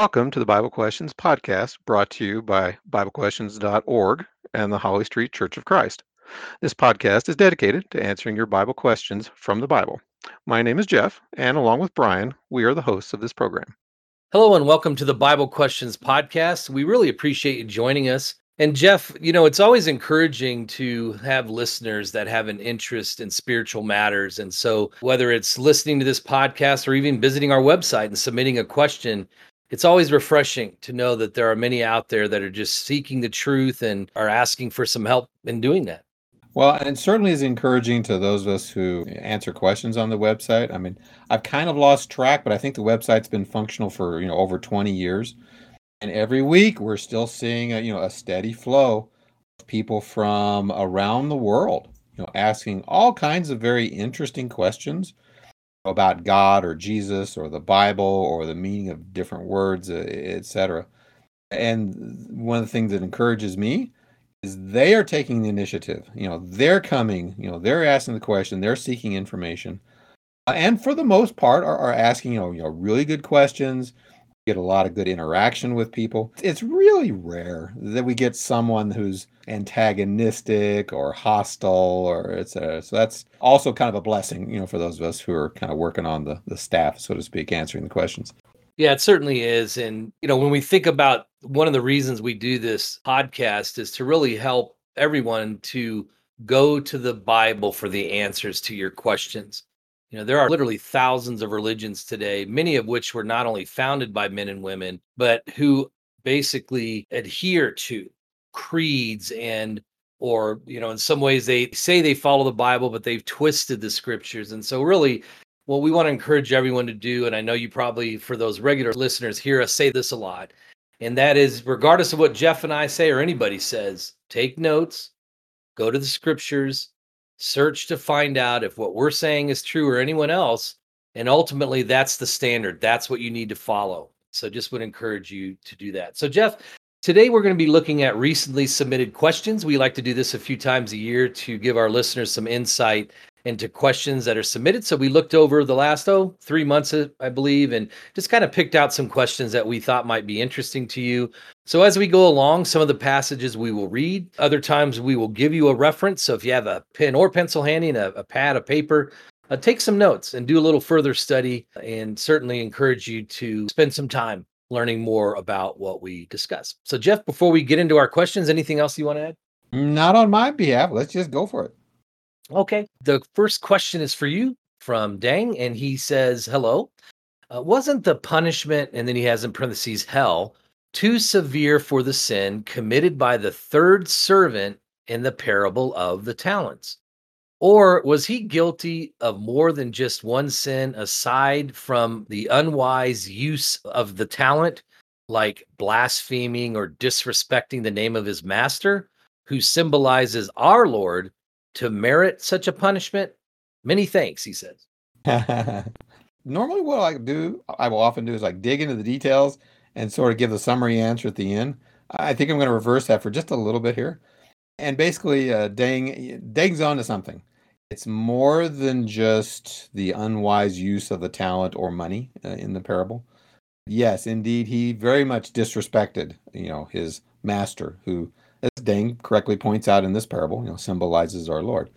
Welcome to the Bible Questions podcast brought to you by BibleQuestions.org and the Holly Street Church of Christ. This podcast is dedicated to answering your Bible questions from the Bible. My name is Jeff, and along with Brian, we are the hosts of this program. Hello, and welcome to the Bible Questions podcast. We really appreciate you joining us. And Jeff, you know, it's always encouraging to have listeners that have an interest in spiritual matters. And so, whether it's listening to this podcast or even visiting our website and submitting a question, it's always refreshing to know that there are many out there that are just seeking the truth and are asking for some help in doing that. Well, and certainly is encouraging to those of us who answer questions on the website. I mean, I've kind of lost track, but I think the website's been functional for, you know, over 20 years. And every week we're still seeing a, you know, a steady flow of people from around the world, you know, asking all kinds of very interesting questions about God or Jesus or the Bible or the meaning of different words, etc. And one of the things that encourages me is they are taking the initiative. You know, they're coming. You know, they're asking the question. They're seeking information, uh, and for the most part, are, are asking you know, you know really good questions get a lot of good interaction with people. It's really rare that we get someone who's antagonistic or hostile or etc. So that's also kind of a blessing, you know, for those of us who are kind of working on the, the staff, so to speak, answering the questions. Yeah, it certainly is. And, you know, when we think about one of the reasons we do this podcast is to really help everyone to go to the Bible for the answers to your questions. You know, there are literally thousands of religions today, many of which were not only founded by men and women, but who basically adhere to creeds and or you know in some ways they say they follow the bible but they've twisted the scriptures and so really what we want to encourage everyone to do and i know you probably for those regular listeners hear us say this a lot and that is regardless of what jeff and i say or anybody says take notes go to the scriptures search to find out if what we're saying is true or anyone else. And ultimately, that's the standard. That's what you need to follow. So just would encourage you to do that. So, Jeff, today we're going to be looking at recently submitted questions. We like to do this a few times a year to give our listeners some insight into questions that are submitted. So we looked over the last oh three months, I believe, and just kind of picked out some questions that we thought might be interesting to you. So as we go along, some of the passages we will read. Other times we will give you a reference. So if you have a pen or pencil handy and a, a pad, a paper, uh, take some notes and do a little further study. And certainly encourage you to spend some time learning more about what we discuss. So Jeff, before we get into our questions, anything else you want to add? Not on my behalf. Let's just go for it. Okay. The first question is for you from Dang, and he says, Hello. Uh, wasn't the punishment, and then he has in parentheses, hell, too severe for the sin committed by the third servant in the parable of the talents? Or was he guilty of more than just one sin aside from the unwise use of the talent, like blaspheming or disrespecting the name of his master, who symbolizes our Lord to merit such a punishment? Many thanks, he says. Normally, what I do, I will often do is like dig into the details and sort of give the summary answer at the end. I think I'm going to reverse that for just a little bit here. And basically, uh, Dang, Dang's on to something. It's more than just the unwise use of the talent or money uh, in the parable. Yes, indeed, he very much disrespected, you know, his master, who as Dang correctly points out in this parable, you know, symbolizes our Lord.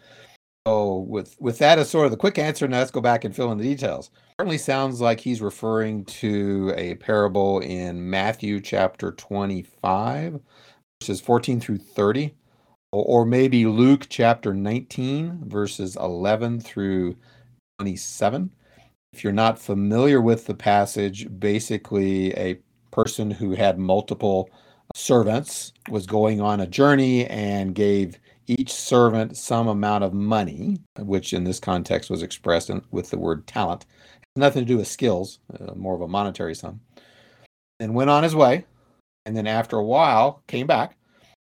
So with with that as sort of the quick answer, now let's go back and fill in the details. Certainly sounds like he's referring to a parable in Matthew chapter 25, verses 14 through 30, or maybe Luke chapter 19, verses 11 through 27. If you're not familiar with the passage, basically a person who had multiple servants was going on a journey and gave each servant some amount of money, which in this context was expressed in, with the word talent. Nothing to do with skills, uh, more of a monetary sum. And went on his way. And then after a while, came back.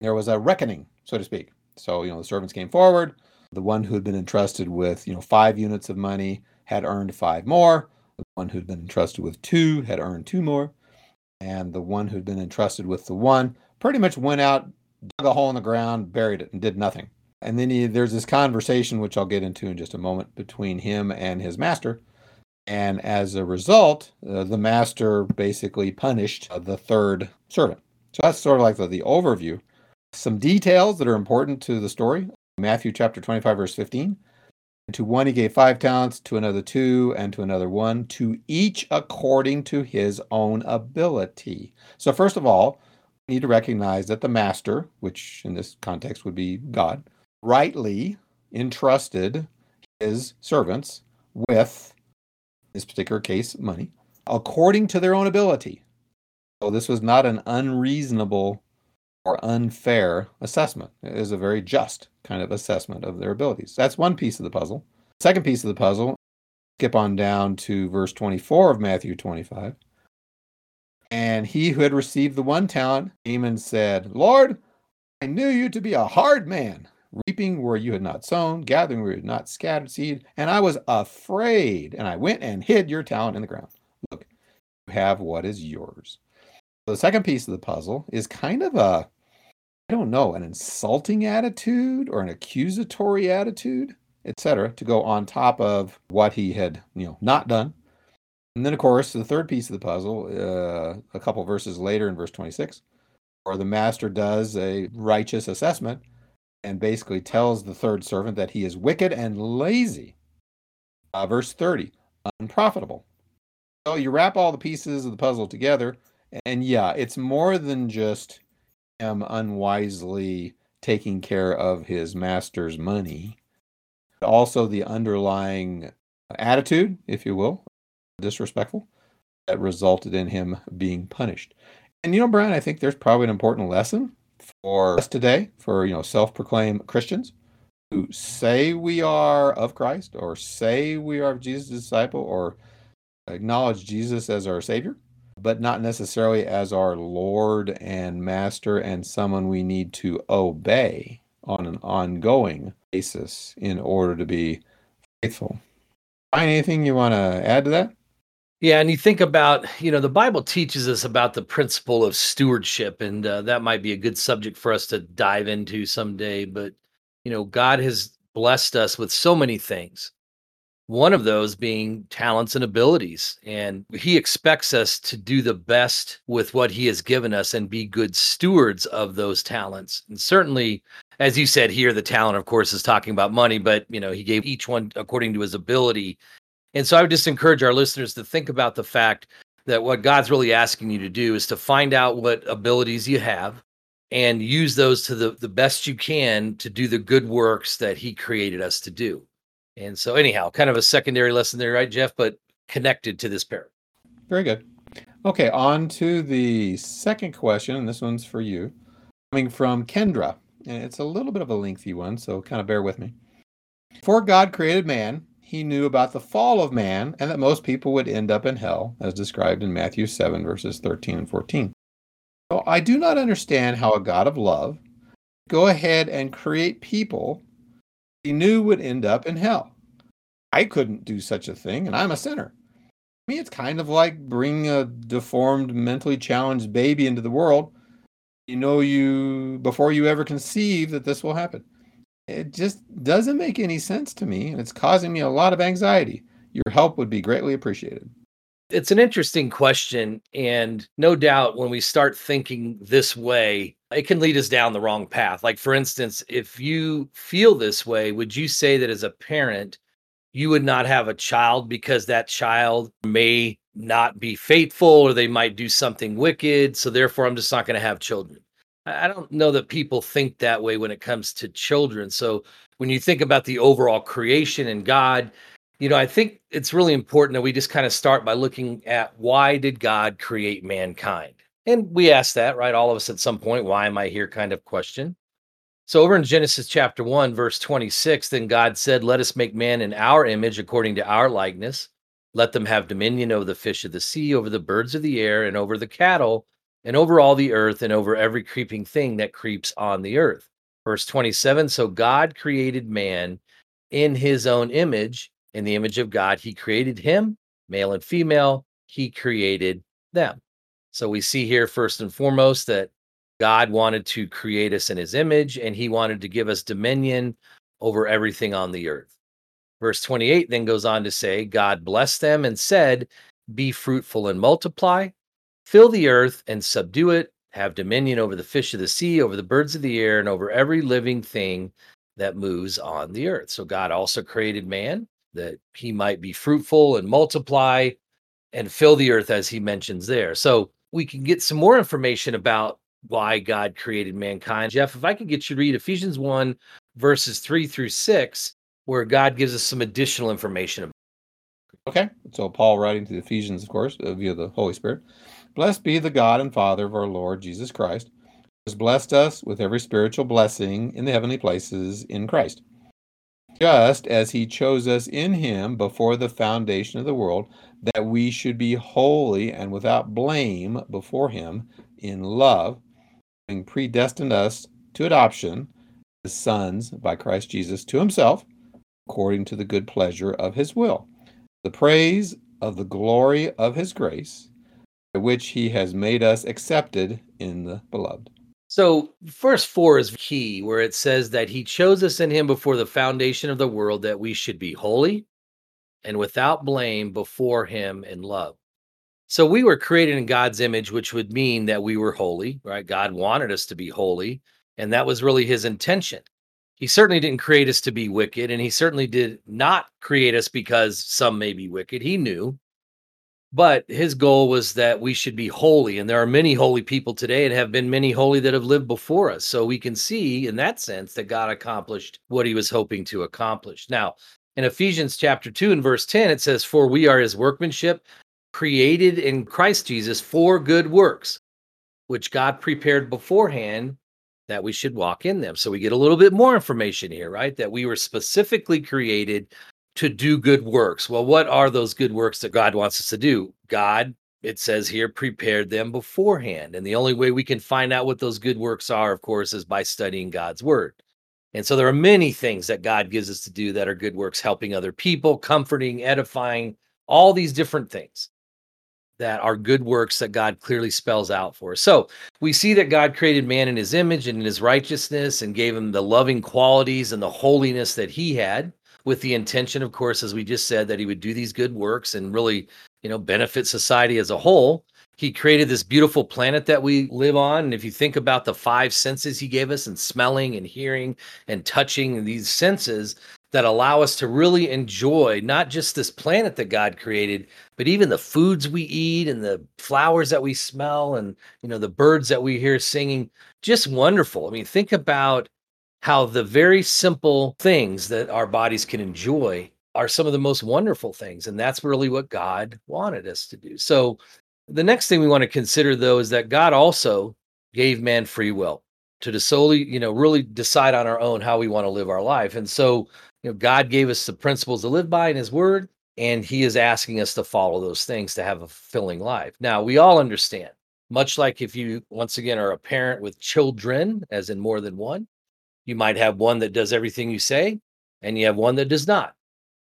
There was a reckoning, so to speak. So, you know, the servants came forward. The one who had been entrusted with, you know, five units of money had earned five more. The one who'd been entrusted with two had earned two more and the one who'd been entrusted with the one pretty much went out, dug a hole in the ground, buried it, and did nothing. And then he, there's this conversation, which I'll get into in just a moment, between him and his master. And as a result, uh, the master basically punished uh, the third servant. So that's sort of like the, the overview. Some details that are important to the story Matthew chapter 25, verse 15. To one he gave five talents, to another two, and to another one, to each according to his own ability. So, first of all, we need to recognize that the master, which in this context would be God, rightly entrusted his servants with, this particular case, money, according to their own ability. So, this was not an unreasonable or unfair assessment. It is a very just kind of assessment of their abilities. That's one piece of the puzzle. Second piece of the puzzle, skip on down to verse 24 of Matthew 25. And he who had received the one talent came and said, Lord, I knew you to be a hard man, reaping where you had not sown, gathering where you had not scattered seed, and I was afraid, and I went and hid your talent in the ground. Look, you have what is yours. The second piece of the puzzle is kind of a I don't know, an insulting attitude or an accusatory attitude, etc., to go on top of what he had, you know, not done. And then, of course, the third piece of the puzzle, uh, a couple verses later in verse 26, where the master does a righteous assessment and basically tells the third servant that he is wicked and lazy. Uh, verse 30, unprofitable. So you wrap all the pieces of the puzzle together, and yeah, it's more than just him unwisely taking care of his master's money. Also, the underlying attitude, if you will, disrespectful, that resulted in him being punished. And you know, Brian, I think there's probably an important lesson for us today, for you know, self-proclaimed Christians who say we are of Christ, or say we are Jesus' disciple, or acknowledge Jesus as our Savior but not necessarily as our Lord and Master and someone we need to obey on an ongoing basis in order to be faithful. Find anything you want to add to that? Yeah, and you think about, you know, the Bible teaches us about the principle of stewardship, and uh, that might be a good subject for us to dive into someday. But, you know, God has blessed us with so many things one of those being talents and abilities. And he expects us to do the best with what he has given us and be good stewards of those talents. And certainly, as you said here, the talent, of course, is talking about money, but you know, he gave each one according to his ability. And so I would just encourage our listeners to think about the fact that what God's really asking you to do is to find out what abilities you have and use those to the, the best you can to do the good works that he created us to do. And so, anyhow, kind of a secondary lesson there, right, Jeff? But connected to this pair. Very good. Okay, on to the second question, and this one's for you, coming from Kendra. And it's a little bit of a lengthy one, so kind of bear with me. Before God created man, he knew about the fall of man and that most people would end up in hell, as described in Matthew 7, verses 13 and 14. So I do not understand how a God of love go ahead and create people he knew would end up in hell. I couldn't do such a thing, and I'm a sinner. I mean, it's kind of like bringing a deformed, mentally challenged baby into the world. You know, you before you ever conceive that this will happen. It just doesn't make any sense to me, and it's causing me a lot of anxiety. Your help would be greatly appreciated. It's an interesting question. And no doubt, when we start thinking this way, it can lead us down the wrong path. Like, for instance, if you feel this way, would you say that as a parent, you would not have a child because that child may not be faithful or they might do something wicked? So, therefore, I'm just not going to have children. I don't know that people think that way when it comes to children. So, when you think about the overall creation and God, you know, I think it's really important that we just kind of start by looking at why did God create mankind? And we ask that, right? All of us at some point, why am I here kind of question. So over in Genesis chapter 1, verse 26, then God said, Let us make man in our image according to our likeness. Let them have dominion over the fish of the sea, over the birds of the air, and over the cattle, and over all the earth, and over every creeping thing that creeps on the earth. Verse 27 So God created man in his own image in the image of God, he created him, male and female, he created them. So we see here, first and foremost, that God wanted to create us in his image and he wanted to give us dominion over everything on the earth. Verse 28 then goes on to say, God blessed them and said, Be fruitful and multiply, fill the earth and subdue it, have dominion over the fish of the sea, over the birds of the air, and over every living thing that moves on the earth. So God also created man that he might be fruitful and multiply and fill the earth as he mentions there. So we can get some more information about why God created mankind. Jeff, if I could get you to read Ephesians 1, verses 3 through 6, where God gives us some additional information. Okay, so Paul writing to the Ephesians, of course, uh, via the Holy Spirit. Blessed be the God and Father of our Lord Jesus Christ, who has blessed us with every spiritual blessing in the heavenly places in Christ, just as he chose us in him before the foundation of the world, that we should be holy and without blame before him in love, having predestined us to adoption as sons by Christ Jesus to himself, according to the good pleasure of his will, the praise of the glory of his grace, by which he has made us accepted in the beloved. So, verse 4 is key, where it says that he chose us in him before the foundation of the world that we should be holy and without blame before him in love. So, we were created in God's image, which would mean that we were holy, right? God wanted us to be holy, and that was really his intention. He certainly didn't create us to be wicked, and he certainly did not create us because some may be wicked. He knew. But his goal was that we should be holy. And there are many holy people today and have been many holy that have lived before us. So we can see in that sense that God accomplished what he was hoping to accomplish. Now, in Ephesians chapter 2 and verse 10, it says, For we are his workmanship, created in Christ Jesus for good works, which God prepared beforehand that we should walk in them. So we get a little bit more information here, right? That we were specifically created to do good works. Well, what are those good works that God wants us to do? God, it says here, prepared them beforehand. And the only way we can find out what those good works are, of course, is by studying God's word. And so there are many things that God gives us to do that are good works, helping other people, comforting, edifying, all these different things that are good works that God clearly spells out for us. So we see that God created man in his image and in his righteousness and gave him the loving qualities and the holiness that he had with the intention, of course, as we just said, that he would do these good works and really, you know, benefit society as a whole. He created this beautiful planet that we live on. And if you think about the five senses he gave us and smelling and hearing and touching these senses that allow us to really enjoy not just this planet that God created, but even the foods we eat and the flowers that we smell and, you know, the birds that we hear singing, just wonderful. I mean, think about how the very simple things that our bodies can enjoy are some of the most wonderful things. And that's really what God wanted us to do. So, the next thing we want to consider, though, is that God also gave man free will to solely, you know, really decide on our own how we want to live our life. And so, you know, God gave us the principles to live by in His Word, and He is asking us to follow those things to have a fulfilling life. Now, we all understand, much like if you, once again, are a parent with children, as in more than one, you might have one that does everything you say, and you have one that does not.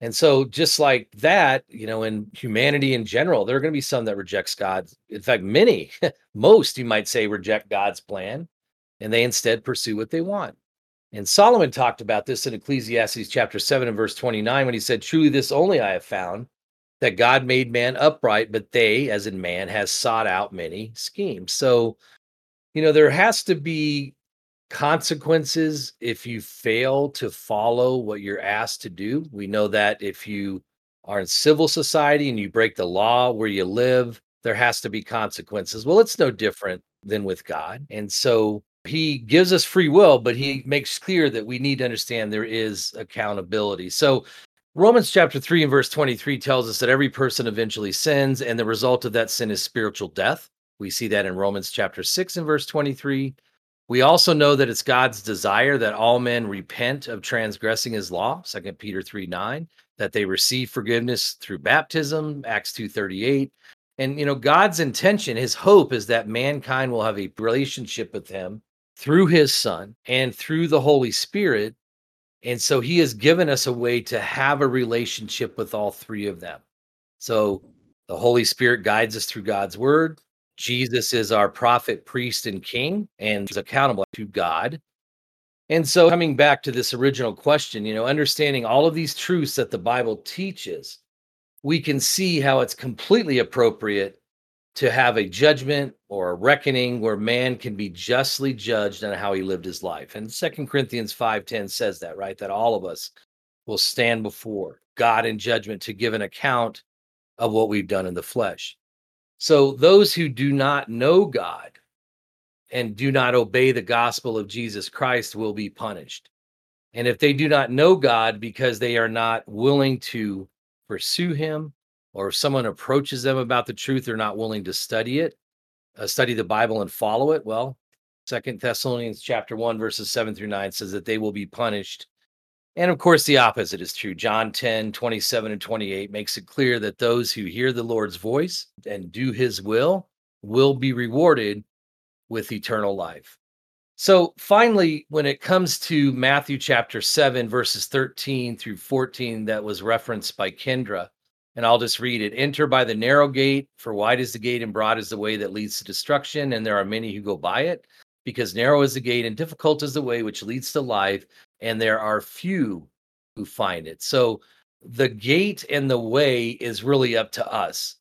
And so, just like that, you know, in humanity in general, there are going to be some that rejects God. In fact, many, most, you might say, reject God's plan, and they instead pursue what they want. And Solomon talked about this in Ecclesiastes chapter 7 and verse 29 when he said, Truly, this only I have found that God made man upright, but they, as in man, has sought out many schemes. So, you know, there has to be consequences if you fail to follow what you're asked to do. We know that if you are in civil society and you break the law where you live, there has to be consequences. Well, it's no different than with God. And so he gives us free will, but he makes clear that we need to understand there is accountability. So Romans chapter 3 and verse 23 tells us that every person eventually sins, and the result of that sin is spiritual death. We see that in Romans chapter 6 and verse 23. We also know that it's God's desire that all men repent of transgressing his law, 2 Peter 3 9, that they receive forgiveness through baptism, Acts 2 38. And, you know, God's intention, his hope is that mankind will have a relationship with him through his son and through the Holy Spirit. And so he has given us a way to have a relationship with all three of them. So the Holy Spirit guides us through God's word. Jesus is our prophet, priest, and king, and is accountable to God. And so, coming back to this original question, you know, understanding all of these truths that the Bible teaches, we can see how it's completely appropriate to have a judgment or a reckoning where man can be justly judged on how he lived his life. And Second Corinthians 5:10 says that, right? That all of us will stand before God in judgment to give an account of what we've done in the flesh. So those who do not know God and do not obey the gospel of Jesus Christ will be punished. And if they do not know God because they are not willing to pursue him, or if someone approaches them about the truth, they're not willing to study it, uh, study the Bible and follow it, well, Second Thessalonians chapter 1 verses 7 through 9 says that they will be punished. And of course, the opposite is true. John 10, 27 and 28 makes it clear that those who hear the Lord's voice and do his will will be rewarded with eternal life. So finally, when it comes to Matthew chapter 7, verses 13 through 14, that was referenced by Kendra, and I'll just read it Enter by the narrow gate, for wide is the gate and broad is the way that leads to destruction, and there are many who go by it, because narrow is the gate and difficult is the way which leads to life, and there are few who find it. So the gate and the way is really up to us.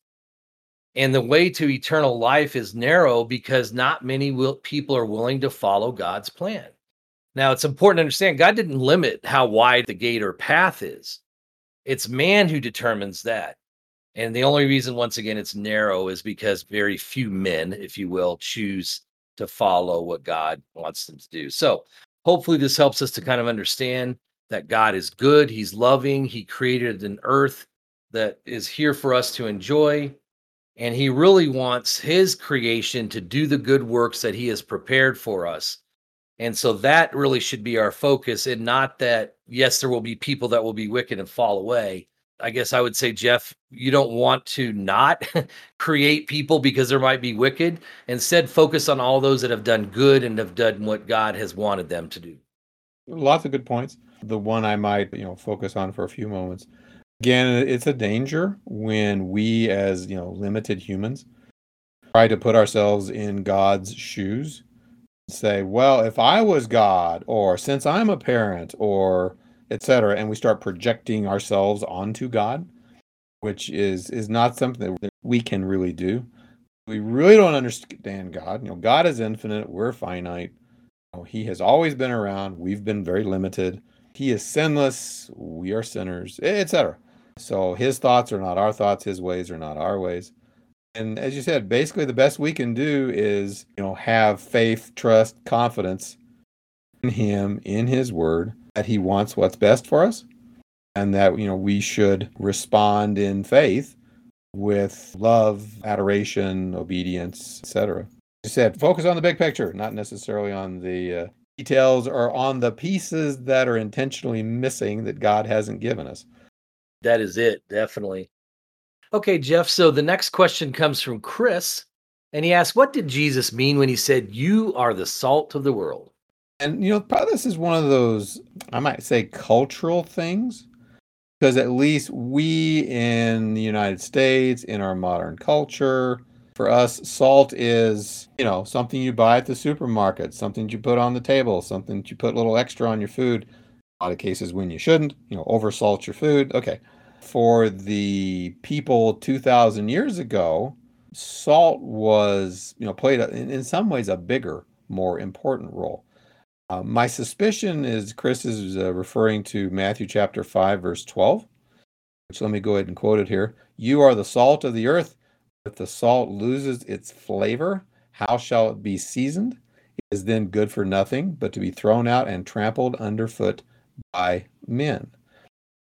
And the way to eternal life is narrow because not many will, people are willing to follow God's plan. Now, it's important to understand God didn't limit how wide the gate or path is. It's man who determines that. And the only reason, once again, it's narrow is because very few men, if you will, choose to follow what God wants them to do. So, hopefully, this helps us to kind of understand that God is good, He's loving, He created an earth that is here for us to enjoy and he really wants his creation to do the good works that he has prepared for us. And so that really should be our focus, and not that, yes, there will be people that will be wicked and fall away. I guess I would say, Jeff, you don't want to not create people because there might be wicked. Instead, focus on all those that have done good and have done what God has wanted them to do. Lots of good points. The one I might, you know, focus on for a few moments Again, it's a danger when we, as you know, limited humans, try to put ourselves in God's shoes. Say, well, if I was God, or since I'm a parent, or etc., and we start projecting ourselves onto God, which is is not something that we can really do. We really don't understand God. You know, God is infinite. We're finite. You know, he has always been around. We've been very limited. He is sinless. We are sinners, etc. So his thoughts are not our thoughts, his ways are not our ways. And as you said, basically the best we can do is, you know, have faith, trust, confidence in him, in his word, that he wants what's best for us and that, you know, we should respond in faith with love, adoration, obedience, etc. You said focus on the big picture, not necessarily on the uh, details or on the pieces that are intentionally missing that God hasn't given us. That is it, definitely. Okay, Jeff. So the next question comes from Chris, and he asks, What did Jesus mean when he said, You are the salt of the world? And, you know, probably this is one of those, I might say, cultural things, because at least we in the United States, in our modern culture, for us, salt is, you know, something you buy at the supermarket, something you put on the table, something you put a little extra on your food a lot of cases when you shouldn't, you know, oversalt your food. Okay. For the people 2,000 years ago, salt was, you know, played in some ways a bigger, more important role. Uh, my suspicion is Chris is uh, referring to Matthew chapter 5, verse 12, which let me go ahead and quote it here. You are the salt of the earth. If the salt loses its flavor, how shall it be seasoned? It is then good for nothing but to be thrown out and trampled underfoot by men.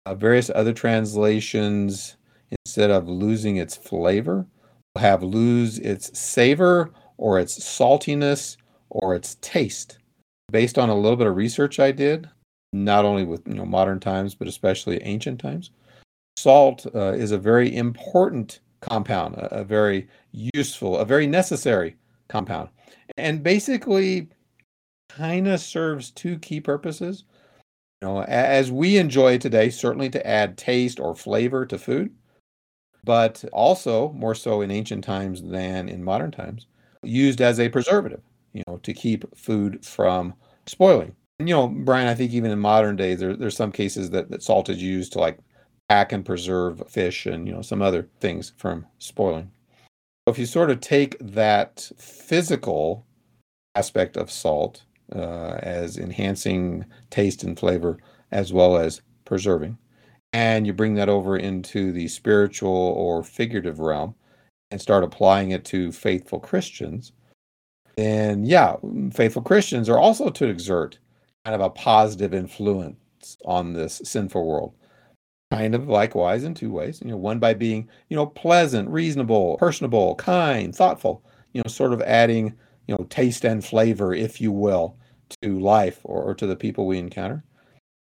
Uh, various other translations, instead of losing its flavor, will have lose its savor or its saltiness or its taste. Based on a little bit of research I did, not only with you know modern times but especially ancient times, salt uh, is a very important compound, a, a very useful, a very necessary compound, and basically kind of serves two key purposes. Know, as we enjoy today, certainly to add taste or flavor to food, but also more so in ancient times than in modern times, used as a preservative, you know, to keep food from spoiling. you know, Brian, I think even in modern days, there, there's some cases that, that salt is used to like pack and preserve fish and, you know, some other things from spoiling. So If you sort of take that physical aspect of salt uh, as enhancing taste and flavor as well as preserving, and you bring that over into the spiritual or figurative realm and start applying it to faithful Christians, then yeah, faithful Christians are also to exert kind of a positive influence on this sinful world. Kind of likewise in two ways. You know, one by being, you know, pleasant, reasonable, personable, kind, thoughtful, you know, sort of adding, you know, taste and flavor, if you will, to life or, or to the people we encounter.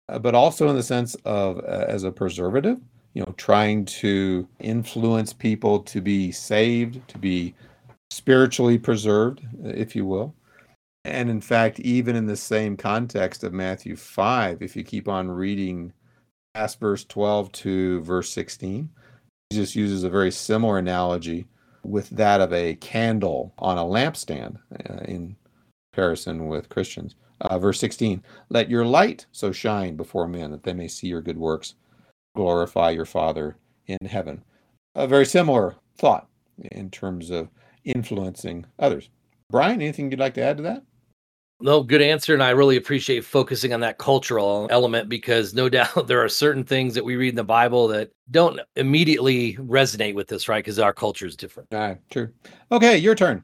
Uh, but also in the sense of uh, as a preservative, you know, trying to influence people to be saved, to be spiritually preserved, if you will. And in fact, even in the same context of Matthew 5, if you keep on reading past verse 12 to verse 16, Jesus uses a very similar analogy with that of a candle on a lampstand uh, in comparison with Christians. Uh, verse 16, let your light so shine before men that they may see your good works, glorify your Father in heaven. A very similar thought in terms of influencing others. Brian, anything you'd like to add to that? No, good answer. And I really appreciate focusing on that cultural element because no doubt there are certain things that we read in the Bible that don't immediately resonate with us, right? Because our culture is different. All right, true. Okay, your turn.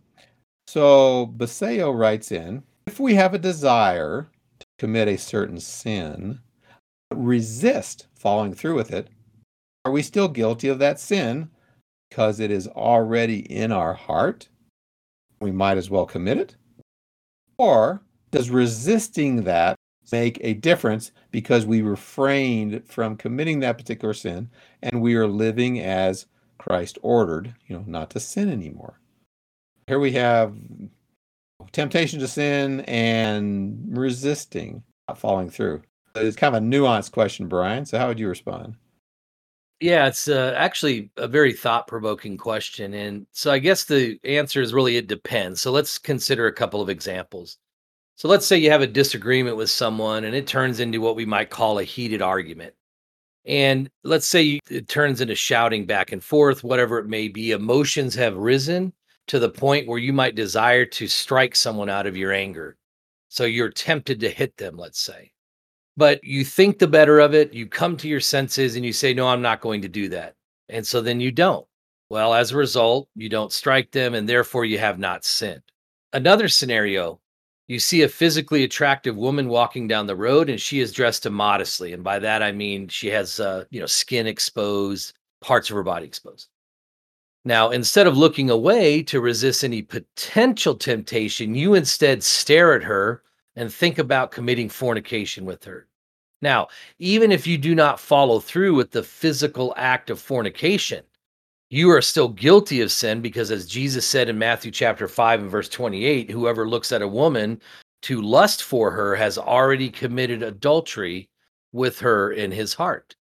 So Baseo writes in if we have a desire to commit a certain sin, resist following through with it, are we still guilty of that sin because it is already in our heart? We might as well commit it. Or does resisting that make a difference because we refrained from committing that particular sin and we are living as Christ ordered, you know, not to sin anymore? Here we have temptation to sin and resisting, not following through. It's kind of a nuanced question, Brian. So, how would you respond? Yeah, it's uh, actually a very thought provoking question. And so I guess the answer is really it depends. So let's consider a couple of examples. So let's say you have a disagreement with someone and it turns into what we might call a heated argument. And let's say it turns into shouting back and forth, whatever it may be. Emotions have risen to the point where you might desire to strike someone out of your anger. So you're tempted to hit them, let's say. But you think the better of it, you come to your senses and you say, No, I'm not going to do that. And so then you don't. Well, as a result, you don't strike them and therefore you have not sinned. Another scenario you see a physically attractive woman walking down the road and she is dressed immodestly and by that i mean she has uh, you know skin exposed parts of her body exposed now instead of looking away to resist any potential temptation you instead stare at her and think about committing fornication with her now even if you do not follow through with the physical act of fornication you are still guilty of sin because as Jesus said in Matthew chapter 5 and verse 28, whoever looks at a woman to lust for her has already committed adultery with her in his heart.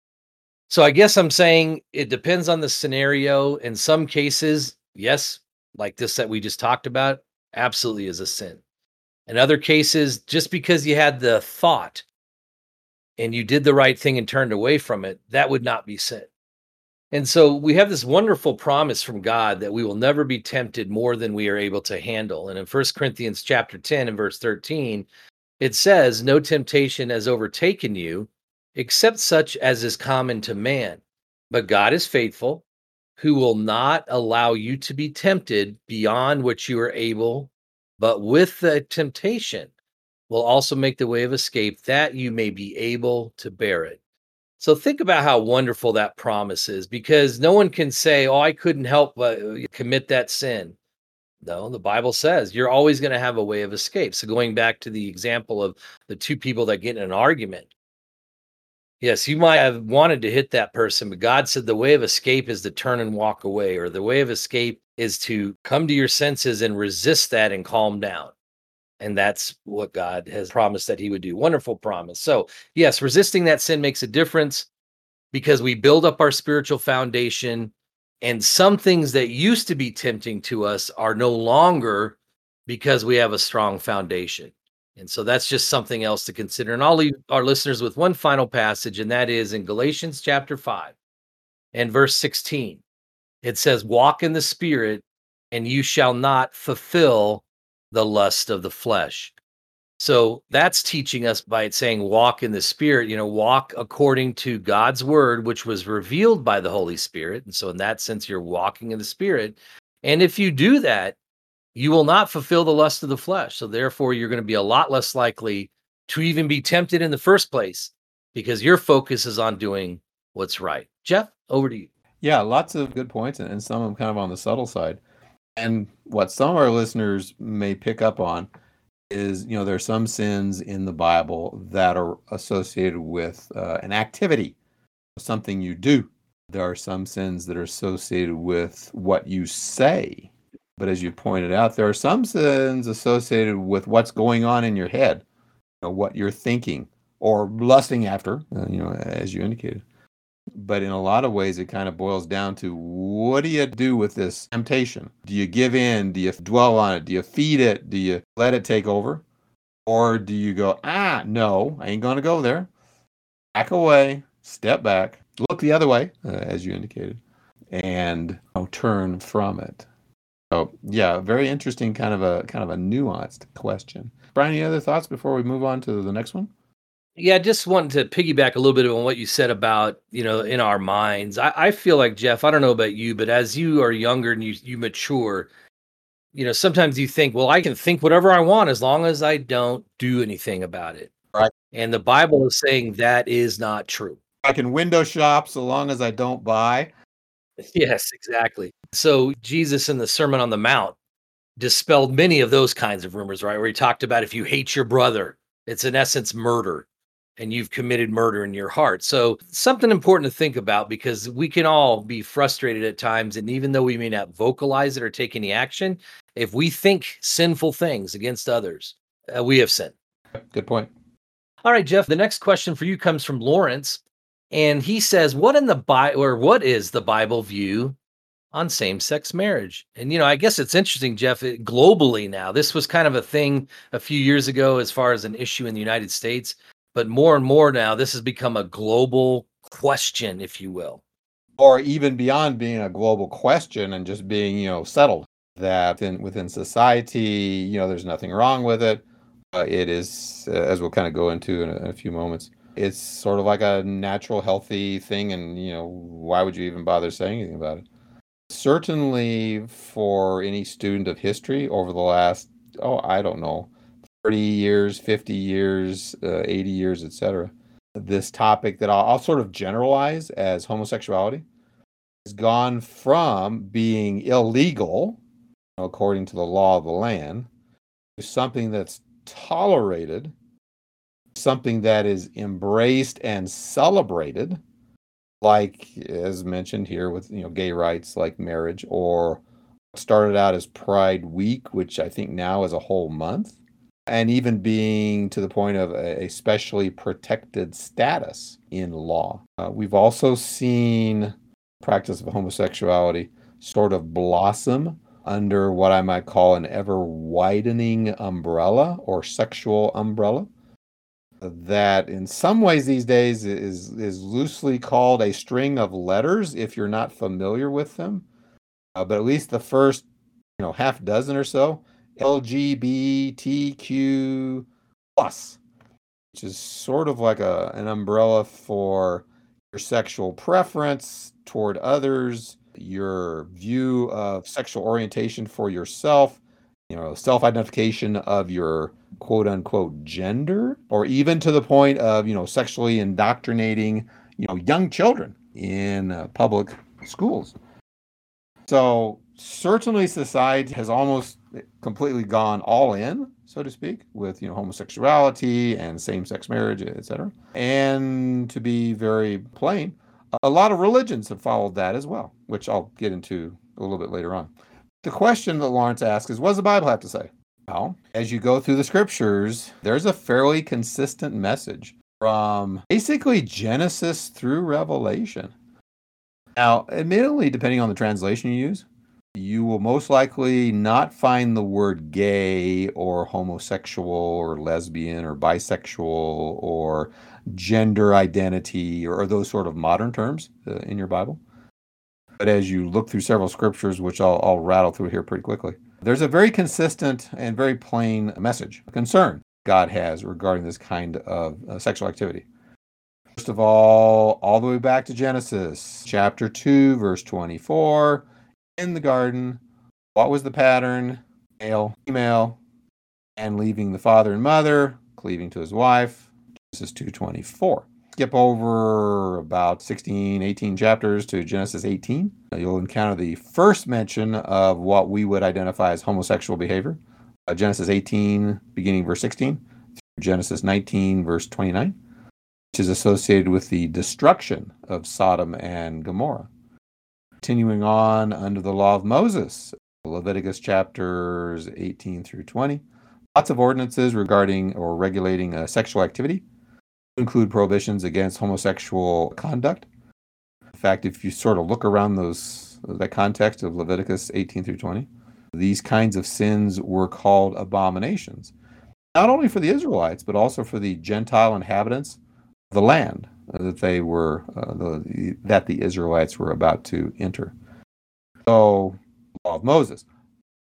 So I guess I'm saying it depends on the scenario. In some cases, yes, like this that we just talked about, absolutely is a sin. In other cases, just because you had the thought and you did the right thing and turned away from it, that would not be sin. And so we have this wonderful promise from God that we will never be tempted more than we are able to handle. And in First Corinthians chapter 10 and verse 13, it says, No temptation has overtaken you except such as is common to man. But God is faithful, who will not allow you to be tempted beyond what you are able, but with the temptation will also make the way of escape that you may be able to bear it. So think about how wonderful that promise is because no one can say, Oh, I couldn't help but uh, commit that sin. No, the Bible says you're always going to have a way of escape. So going back to the example of the two people that get in an argument. Yes, you might have wanted to hit that person, but God said the way of escape is to turn and walk away, or the way of escape is to come to your senses and resist that and calm down. And that's what God has promised that he would do. Wonderful promise. So, yes, resisting that sin makes a difference because we build up our spiritual foundation. And some things that used to be tempting to us are no longer because we have a strong foundation. And so that's just something else to consider. And I'll leave our listeners with one final passage, and that is in Galatians chapter 5 and verse 16. It says, Walk in the Spirit, and you shall not fulfill the lust of the flesh. So that's teaching us by saying walk in the spirit, you know, walk according to God's word, which was revealed by the Holy Spirit. And so, in that sense, you're walking in the spirit. And if you do that, you will not fulfill the lust of the flesh. So, therefore, you're going to be a lot less likely to even be tempted in the first place because your focus is on doing what's right. Jeff, over to you. Yeah, lots of good points, and some of them kind of on the subtle side. And what some of our listeners may pick up on is you know there are some sins in the bible that are associated with uh, an activity something you do. There are some sins that are associated with what you say. But as you pointed out there are some sins associated with what's going on in your head you know, what you're thinking or lusting after uh, you know as you indicated but in a lot of ways it kind of boils down to what do you do with this temptation? Do you give in? Do you dwell on it? Do you feed it? Do you let it take over? Or do you go ah no i ain't gonna go there. Back away step back look the other way uh, as you indicated and you know, turn from it. So yeah very interesting kind of a kind of a nuanced question. Brian any other thoughts before we move on to the next one yeah, I just wanted to piggyback a little bit on what you said about, you know, in our minds. I, I feel like Jeff, I don't know about you, but as you are younger and you you mature, you know, sometimes you think, well, I can think whatever I want as long as I don't do anything about it. Right. And the Bible is saying that is not true. I can window shop so long as I don't buy. Yes, exactly. So Jesus in the Sermon on the Mount dispelled many of those kinds of rumors, right? Where he talked about if you hate your brother, it's in essence murder and you've committed murder in your heart. So, something important to think about because we can all be frustrated at times. And even though we may not vocalize it or take any action, if we think sinful things against others, uh, we have sinned. Good point. All right, Jeff, the next question for you comes from Lawrence. And he says, What in the Bible or what is the Bible view on same sex marriage? And, you know, I guess it's interesting, Jeff, it, globally now, this was kind of a thing a few years ago as far as an issue in the United States but more and more now this has become a global question if you will. Or even beyond being a global question and just being you know settled that in, within society you know there's nothing wrong with it uh, it is uh, as we'll kind of go into in a, in a few moments it's sort of like a natural healthy thing and you know why would you even bother saying anything about it? Certainly for any student of history over the last oh i don't know 30 years, 50 years, uh, 80 years, etc. This topic that I'll, I'll sort of generalize as homosexuality has gone from being illegal, according to the law of the land, to something that's tolerated, something that is embraced and celebrated, like as mentioned here with you know gay rights like marriage, or started out as Pride Week, which I think now is a whole month and even being to the point of a, specially protected status in law. Uh, we've also seen practice of homosexuality sort of blossom under what I might call an ever widening umbrella or sexual umbrella that in some ways these days is is loosely called a string of letters if you're not familiar with them uh, but at least the first you know half dozen or so LGBTQ plus, which is sort of like a an umbrella for your sexual preference toward others, your view of sexual orientation for yourself, you know, self-identification of your quote unquote gender, or even to the point of, you know, sexually indoctrinating, you know, young children in uh, public schools. So certainly society has almost completely gone all in so to speak with you know homosexuality and same-sex marriage etc and to be very plain a lot of religions have followed that as well which i'll get into a little bit later on. The question that lawrence asks is what does the bible have to say? Well as you go through the scriptures there's a fairly consistent message from basically genesis through revelation. Now admittedly depending on the translation you use you will most likely not find the word gay or homosexual or lesbian or bisexual or gender identity or, those sort of modern terms uh, in your Bible. But as you look through several scriptures, which I'll, I'll rattle through here pretty quickly, there's a very consistent and very plain message, a concern God has regarding this kind of uh, sexual activity. First of all, all the way back to Genesis chapter 2, verse 24. In the garden, what was the pattern? Male, female, and leaving the father and mother, cleaving to his wife. Genesis 2:24. Skip over about 16, 18 chapters to Genesis 18. You'll encounter the first mention of what we would identify as homosexual behavior. Uh, Genesis 18, beginning verse 16, through Genesis 19, verse 29 which is associated with the destruction of Sodom and Gomorrah. Continuing on under the law of Moses, Leviticus chapters 18 through 20, lots of ordinances regarding or regulating uh, sexual activity include prohibitions against homosexual conduct. In fact, if you sort of look around those that context of Leviticus 18 through 20, these kinds of sins were called abominations, not only for the Israelites, but also for the Gentile inhabitants of the land that they were uh, the, that the Israelites were about to enter. So, law of Moses.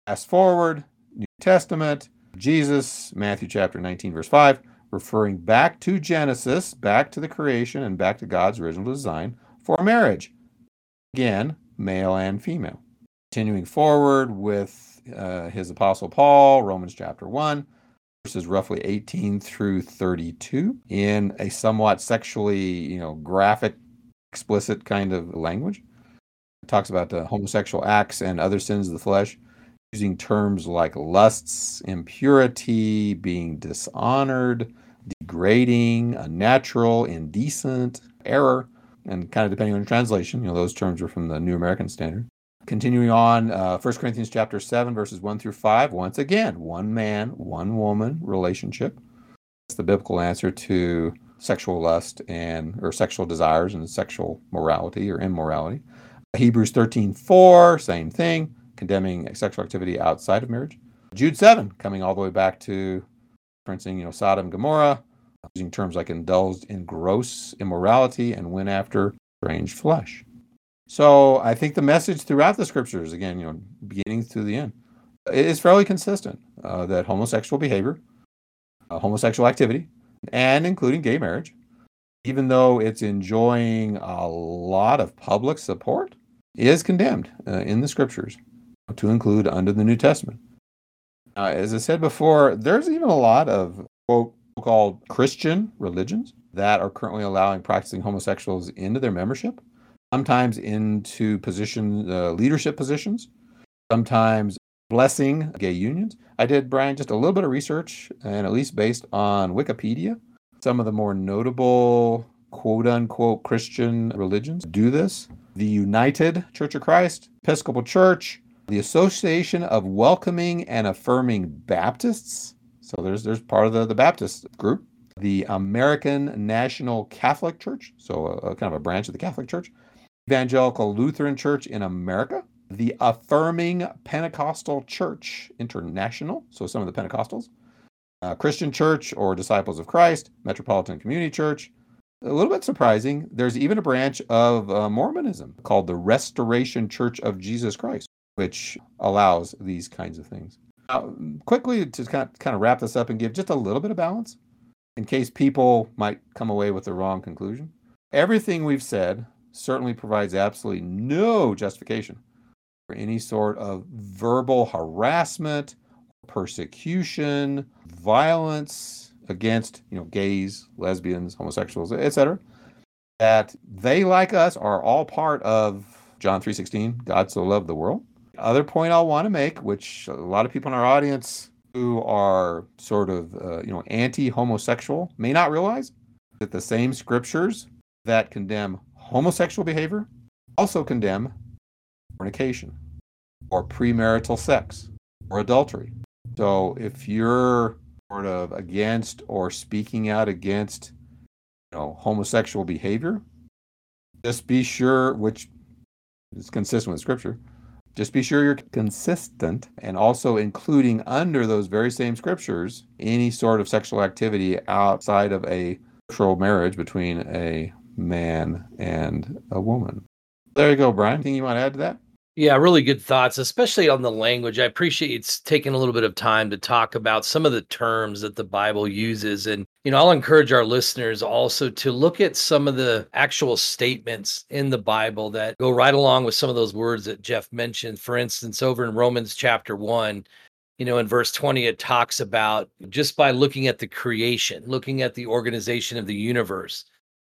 Fast forward, New Testament, Jesus, Matthew chapter 19, verse 5, referring back to Genesis, back to the creation, and back to God's original design for marriage. Again, male and female. Continuing forward with uh, his apostle Paul, Romans chapter 1, verses roughly 18 through 32 in a somewhat sexually, you know, graphic, explicit kind of language. It talks about the homosexual acts and other sins of the flesh, using terms like lusts, impurity, being dishonored, degrading, unnatural, indecent, error, and kind of depending on the translation, you know, those terms are from the New American Standard. Continuing on, uh, 1 Corinthians chapter 7, verses 1 through 5. Once again, one man, one woman relationship. That's the biblical answer to sexual lust and or sexual desires and sexual morality or immorality. Hebrews 13, 4, same thing, condemning sexual activity outside of marriage. Jude 7, coming all the way back to referencing, you know, Sodom, Gomorrah, using terms like indulged in gross immorality and went after strange flesh. So I think the message throughout the scriptures, again, you know, beginning to the end, is fairly consistent uh, that homosexual behavior, uh, homosexual activity, and including gay marriage, even though it's enjoying a lot of public support, is condemned uh, in the scriptures to include under the New Testament. Uh, as I said before, there's even a lot of quote called Christian religions that are currently allowing practicing homosexuals into their membership sometimes into position uh, leadership positions, sometimes blessing gay unions. I did, Brian, just a little bit of research, and at least based on Wikipedia, some of the more notable quote unquote Christian religions do this. The United Church of Christ, Episcopal Church, the Association of Welcoming and Affirming Baptists. So there's there's part of the, the Baptist group. The American National Catholic Church, so a, a kind of a branch of the Catholic Church. Evangelical Lutheran Church in America, the Affirming Pentecostal Church International, so some of the Pentecostals, uh, Christian Church or Disciples of Christ, Metropolitan Community Church. A little bit surprising, there's even a branch of uh, Mormonism called the Restoration Church of Jesus Christ, which allows these kinds of things. Now, quickly to kind of, kind of wrap this up and give just a little bit of balance in case people might come away with the wrong conclusion. Everything we've said certainly provides absolutely no justification for any sort of verbal harassment, persecution, violence against, you know, gays, lesbians, homosexuals, etc. That they like us are all part of John 3:16, God so loved the world. Other point I'll want to make, which a lot of people in our audience who are sort of uh, you know anti-homosexual may not realize that the same scriptures that condemn homosexual behavior also condemn fornication or premarital sex or adultery. So if you're sort of against or speaking out against you know homosexual behavior, just be sure which is consistent with scripture, Just be sure you're consistent and also including under those very same scriptures any sort of sexual activity outside of a sexual marriage between a man and a woman. There you go, Brian. Anything you want to add to that? Yeah, really good thoughts, especially on the language. I appreciate it's taking a little bit of time to talk about some of the terms that the Bible uses. And, you know, I'll encourage our listeners also to look at some of the actual statements in the Bible that go right along with some of those words that Jeff mentioned. For instance, over in Romans chapter 1, you know, in verse 20, it talks about just by looking at the creation, looking at the organization of the universe,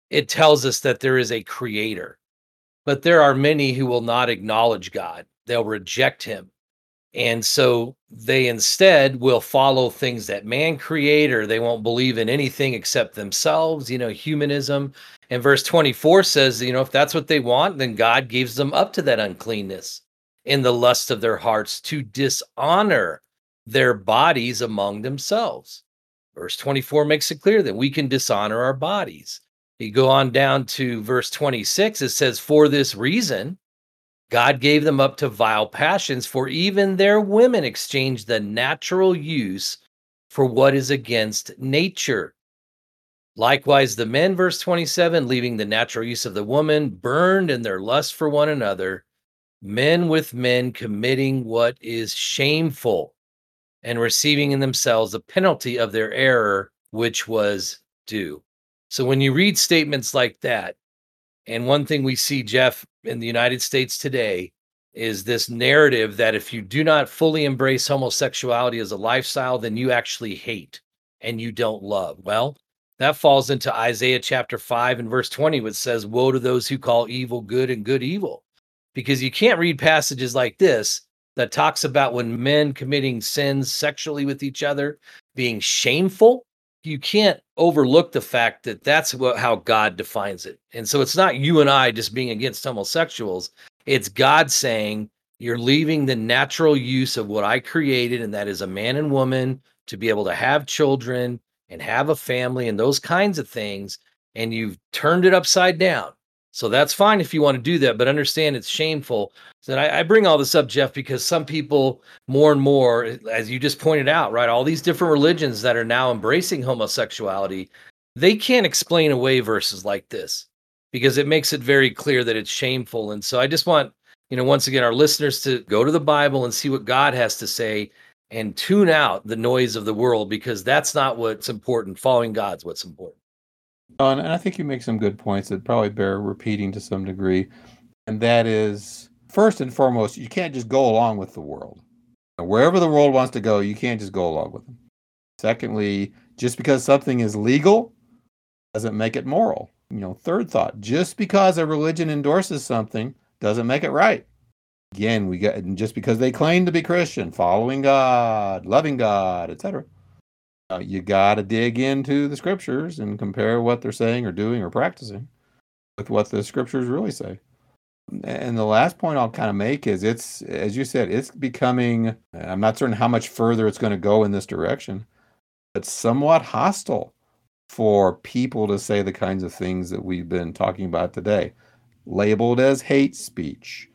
it tells us that there is a creator but there are many who will not acknowledge God, they'll reject him. And so they instead will follow things that man create, or they won't believe in anything except themselves, you know, humanism. And verse 24 says, you know, if that's what they want, then God gives them up to that uncleanness in the lust of their hearts to dishonor their bodies among themselves. Verse 24 makes it clear that we can dishonor our bodies. You go on down to verse 26, it says, For this reason, God gave them up to vile passions, for even their women exchanged the natural use for what is against nature. Likewise, the men, verse 27, leaving the natural use of the woman, burned in their lust for one another, men with men committing what is shameful and receiving in themselves the penalty of their error, which was due. So when you read statements like that, and one thing we see, Jeff, in the United States today is this narrative that if you do not fully embrace homosexuality as a lifestyle, then you actually hate and you don't love. Well, that falls into Isaiah chapter 5 and verse 20, which says, Woe to those who call evil good and good evil. Because you can't read passages like this that talks about when men committing sins sexually with each other being shameful you can't overlook the fact that that's what, how God defines it. And so it's not you and I just being against homosexuals. It's God saying you're leaving the natural use of what I created, and that is a man and woman to be able to have children and have a family and those kinds of things. And you've turned it upside down. So that's fine if you want to do that, but understand it's shameful. So I, I, bring all this up, Jeff, because some people more and more, as you just pointed out, right, all these different religions that are now embracing homosexuality, they can't explain away verses like this because it makes it very clear that it's shameful. And so I just want, you know, once again, our listeners to go to the Bible and see what God has to say and tune out the noise of the world because that's not what's important. Following God's what's important. Oh, and I think you make some good points that probably bear repeating to some degree. And that is, first and foremost, you can't just go along with the world. Wherever the world wants to go, you can't just go along with them. Secondly, just because something is legal doesn't make it moral. You know, third thought, just because a religion endorses something doesn't make it right. Again, we got just because they claim to be Christian, following God, loving God, etc uh, you got to dig into the scriptures and compare what they're saying or doing or practicing with what the scriptures really say. And the last point I'll kind of make is it's, as you said, it's becoming, I'm not certain how much further it's going to go in this direction, but somewhat hostile for people to say the kinds of things that we've been talking about today, labeled as hate speech,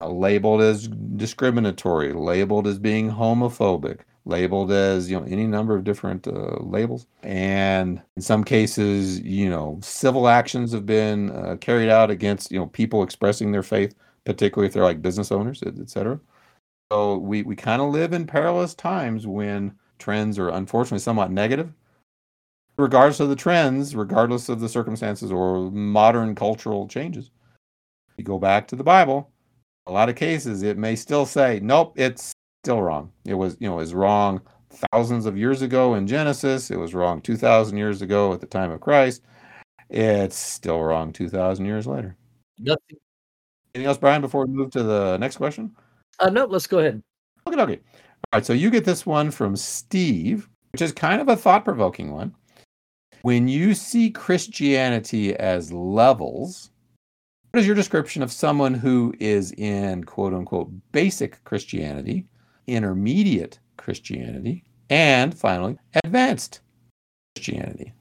labeled as discriminatory, labeled as being homophobic, labeled as you know any number of different uh, labels. And in some cases you know civil actions have been uh, carried out against you know people expressing their faith particularly if they're like business owners etc so we we kind of live in perilous times when trends are unfortunately somewhat negative. Regardless of the trends regardless of the circumstances or modern cultural changes you go back to the bible a lot of cases it may still say nope it's still wrong. It was, you know, it was wrong thousands of years ago in Genesis. It was wrong 2,000 years ago at the time of Christ. It's still wrong 2,000 years later. Nothing. Anything else, Brian, before we move to the next question? Uh, no, let's go ahead. Okay, okay. All right, so you get this one from Steve, which is kind of a thought provoking one. When you see Christianity as levels, what is your description of someone who is in quote unquote basic Christianity intermediate Christianity, and finally, advanced Christianity.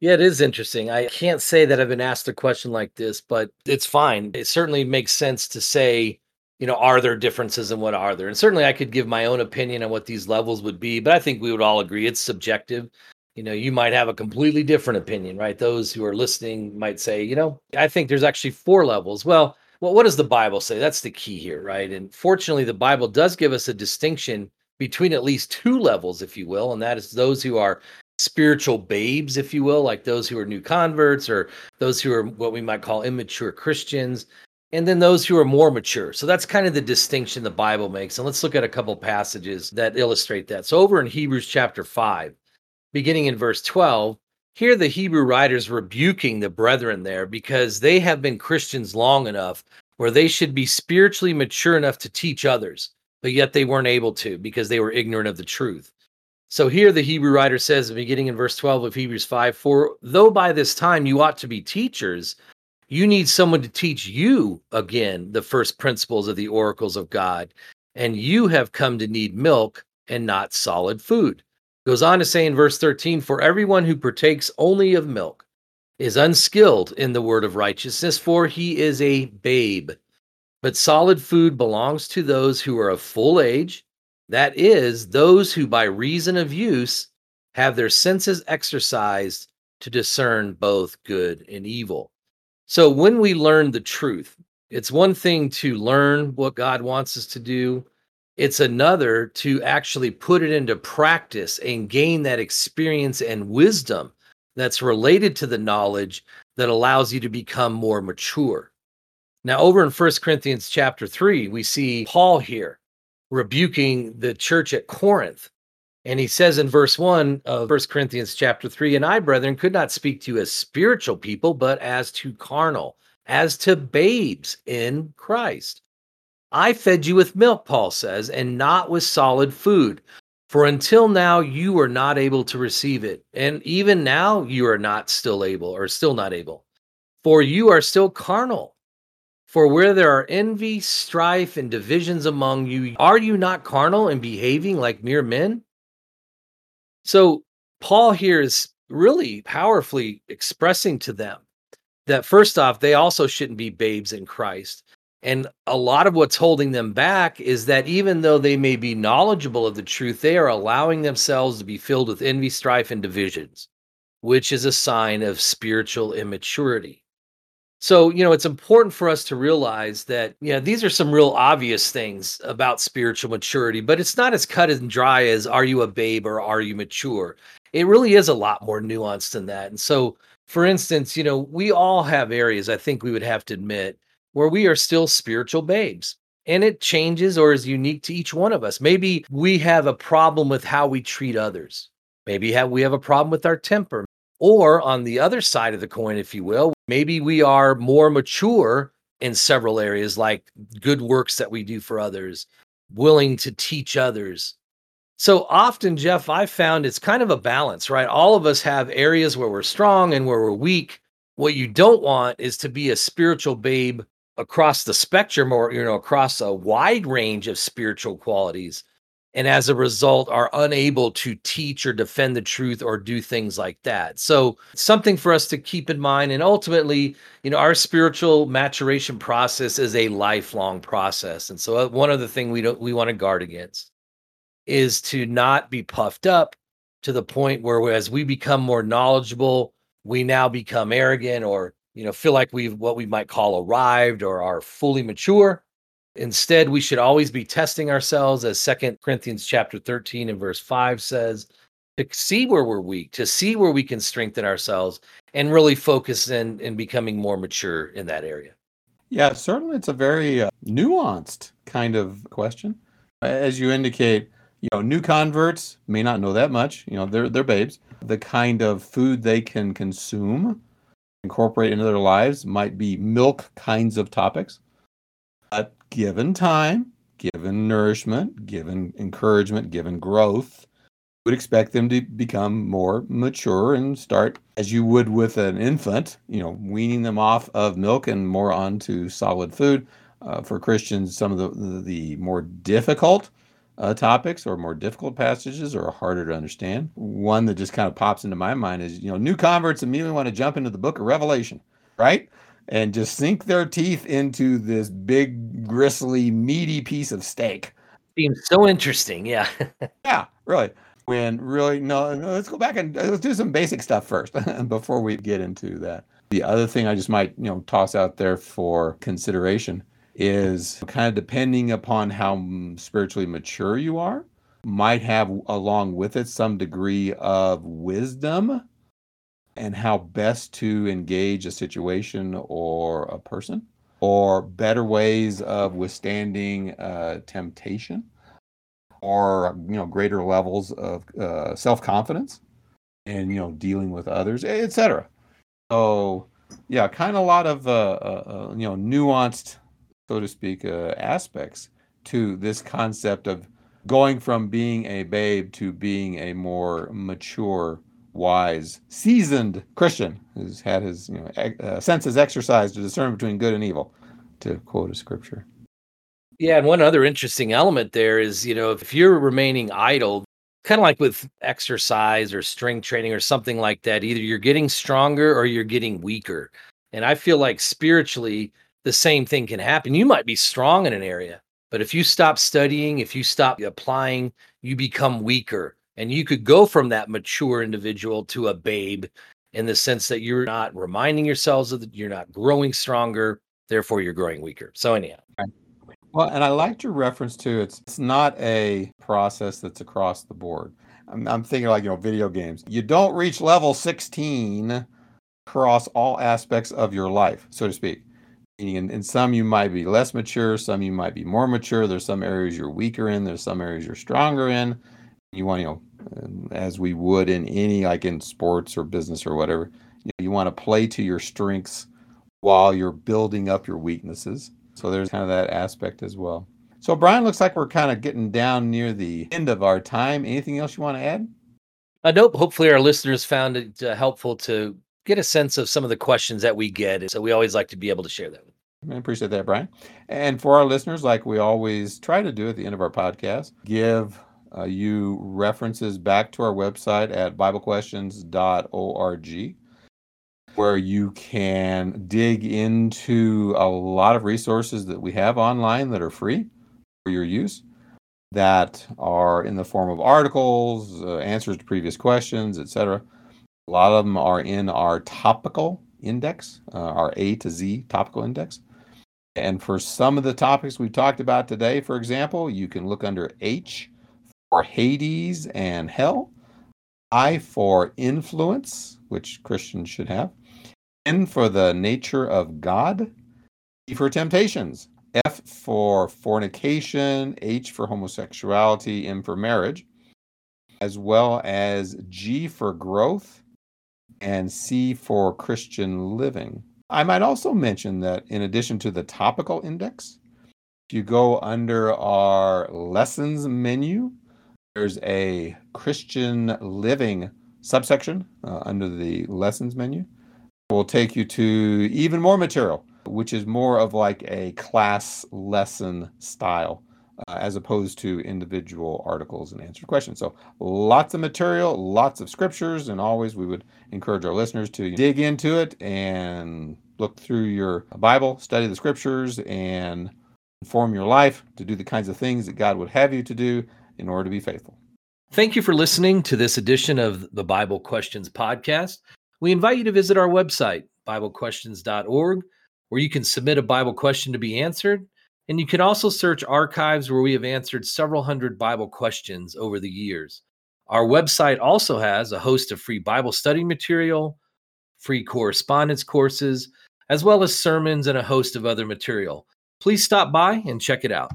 Yeah, it is interesting. I can't say that I've been asked a question like this, but it's fine. It certainly makes sense to say you know, are there differences and what are there? And certainly I could give my own opinion on what these levels would be, but I think we would all agree it's subjective. You know, you might have a completely different opinion, right? Those who are listening might say, you know, I think there's actually four levels. Well, well, what does the Bible say? That's the key here, right? And fortunately, the Bible does give us a distinction between at least two levels, if you will, and that is those who are spiritual babes, if you will, like those who are new converts or those who are what we might call immature Christians and then those who are more mature. So that's kind of the distinction the Bible makes. And let's look at a couple passages that illustrate that. So over in Hebrews chapter 5, beginning in verse 12, here the Hebrew writers rebuking the brethren there because they have been Christians long enough where they should be spiritually mature enough to teach others, but yet they weren't able to because they were ignorant of the truth. So here the Hebrew writer says, beginning in verse 12 of Hebrews 5, For though by this time you ought to be teachers, you need someone to teach you again the first principles of the oracles of God. And you have come to need milk and not solid food. Goes on to say in verse 13, For everyone who partakes only of milk is unskilled in the word of righteousness, for he is a babe. But solid food belongs to those who are of full age, that is, those who by reason of use have their senses exercised to discern both good and evil. So when we learn the truth, it's one thing to learn what God wants us to do. It's another to actually put it into practice and gain that experience and wisdom that's related to the knowledge that allows you to become more mature. Now, over in First Corinthians chapter 3, we see Paul here rebuking the church at Corinth and he says in verse 1 of First Corinthians chapter 3, and I, brethren, could not speak to you as spiritual people, but as to carnal, as to babes in Christ. I fed you with milk, Paul says, and not with solid food. For until now you were not able to receive it. And even now you are not still able, or still not able. For you are still carnal. For where there are envy, strife, and divisions among you, are you not carnal and behaving like mere men? So Paul here is really powerfully expressing to them that first off, they also shouldn't be babes in Christ. And a lot of what's holding them back is that even though they may be knowledgeable of the truth, they are allowing themselves to be filled with envy, strife, and divisions, which is a sign of spiritual immaturity. So, you know, it's important for us to realize that, you know, these are some real obvious things about spiritual maturity, but it's not as cut and dry as are you a babe or are you mature? It really is a lot more nuanced than that. And so, for instance, you know, we all have areas, I think we would have to admit, where we are still spiritual babes. And it changes or is unique to each one of us. Maybe we have a problem with how we treat others. Maybe have, we have a problem with our temper. Or on the other side of the coin, if you will, maybe we are more mature in several areas, like good works that we do for others, willing to teach others. So often, Jeff, I've found it's kind of a balance, right? All of us have areas where we're strong and where we're weak. What you don't want is to be a spiritual babe across the spectrum or, you know, across a wide range of spiritual qualities and as a result are unable to teach or defend the truth or do things like that. So, something for us to keep in mind and ultimately, you know, our spiritual maturation process is a lifelong process. And so uh, one of the things we don't we want to guard against is to not be puffed up to the point where as we become more knowledgeable, we now become arrogant or, you know, feel like we've what we might call arrived or are fully mature Instead, we should always be testing ourselves, as Second Corinthians chapter 13 and verse 5 says, to see where we're weak, to see where we can strengthen ourselves, and really focus in in becoming more mature in that area. Yeah, certainly it's a very uh, nuanced kind of question. As you indicate, you know, new converts may not know that much. You know, they're they're babes. The kind of food they can consume, incorporate into their lives might be milk kinds of topics. But given time, given nourishment, given encouragement, given growth, would expect them to become more mature and start as you would with an infant, you know, weaning them off of milk and more onto solid food. Uh, for Christians, some of the, the, the more difficult uh, topics or more difficult passages are harder to understand. One that just kind of pops into my mind is, you know, new converts immediately want to jump into the book of Revelation, right? and just sink their teeth into this big, gristly, meaty piece of steak. Seems so interesting. Yeah. yeah, really. When really, no, no, let's go back and let's do some basic stuff first before we get into that. The other thing I just might, you know, toss out there for consideration is kind of depending upon how spiritually mature you are, might have along with it some degree of wisdom and how best to engage a situation or a person or better ways of withstanding uh, temptation or you know greater levels of uh, self-confidence and you know dealing with others etc so yeah kind of a lot of uh, uh, uh, you know nuanced so to speak uh, aspects to this concept of going from being a babe to being a more mature wise, seasoned Christian who's had his you know, uh, senses exercised to discern between good and evil, to quote a scripture. Yeah, and one other interesting element there is, you know, if you're remaining idle, kind of like with exercise or strength training or something like that, either you're getting stronger or you're getting weaker. And I feel like spiritually, the same thing can happen. You might be strong in an area, but if you stop studying, if you stop applying, you become weaker. And you could go from that mature individual to a babe in the sense that you're not reminding yourselves of that you're not growing stronger therefore you're growing weaker. So anyhow. Well and i liked your reference to it's, it's not a process that's across the board. I'm, I'm thinking like you know video games. You don't reach level 16 across all aspects of your life so to speak and some you might be less mature some you might be more mature. There's some areas you're weaker in there's some areas you're stronger in. You want you know as we would in any like in sports or business or whatever you, know, you want to play to your strengths while you're building up your weaknesses. So there's kind of that aspect as well. So brian looks like we're kind of getting down near the end of our time. Anything else you want to add? Uh, nope. Hopefully our listeners found it uh, helpful to get a sense of some of the questions that we get so we always like to be able to share that I appreciate that, Brian. And for our listeners, like we always try to do at the end of our podcast, give uh, you references back to our website at biblequestions.org, where you can dig into a lot of resources that we have online that are free for your use that are in the form of articles, uh, answers to previous questions, etc. A lot of them are in our topical index, uh, our A to Z topical index. And for some of the topics we've talked about today, for example, you can look under H for Hades and hell, I for influence, which Christians should have, N for the nature of God, E for temptations, F for fornication, H for homosexuality, M for marriage, as well as G for growth and C for Christian living. I might also mention that in addition to the topical index, if you go under our lessons menu, there's a Christian living subsection uh, under the lessons menu. Will take you to even more material, which is more of like a class lesson style. Uh, as opposed to individual articles and answered questions. So, lots of material, lots of scriptures, and always we would encourage our listeners to dig into it and look through your Bible, study the scriptures, and inform your life to do the kinds of things that God would have you to do in order to be faithful. Thank you for listening to this edition of the Bible Questions Podcast. We invite you to visit our website, BibleQuestions.org, where you can submit a Bible question to be answered. And you can also search archives where we have answered several hundred Bible questions over the years. Our website also has a host of free Bible study material, free correspondence courses, as well as sermons and a host of other material. Please stop by and check it out.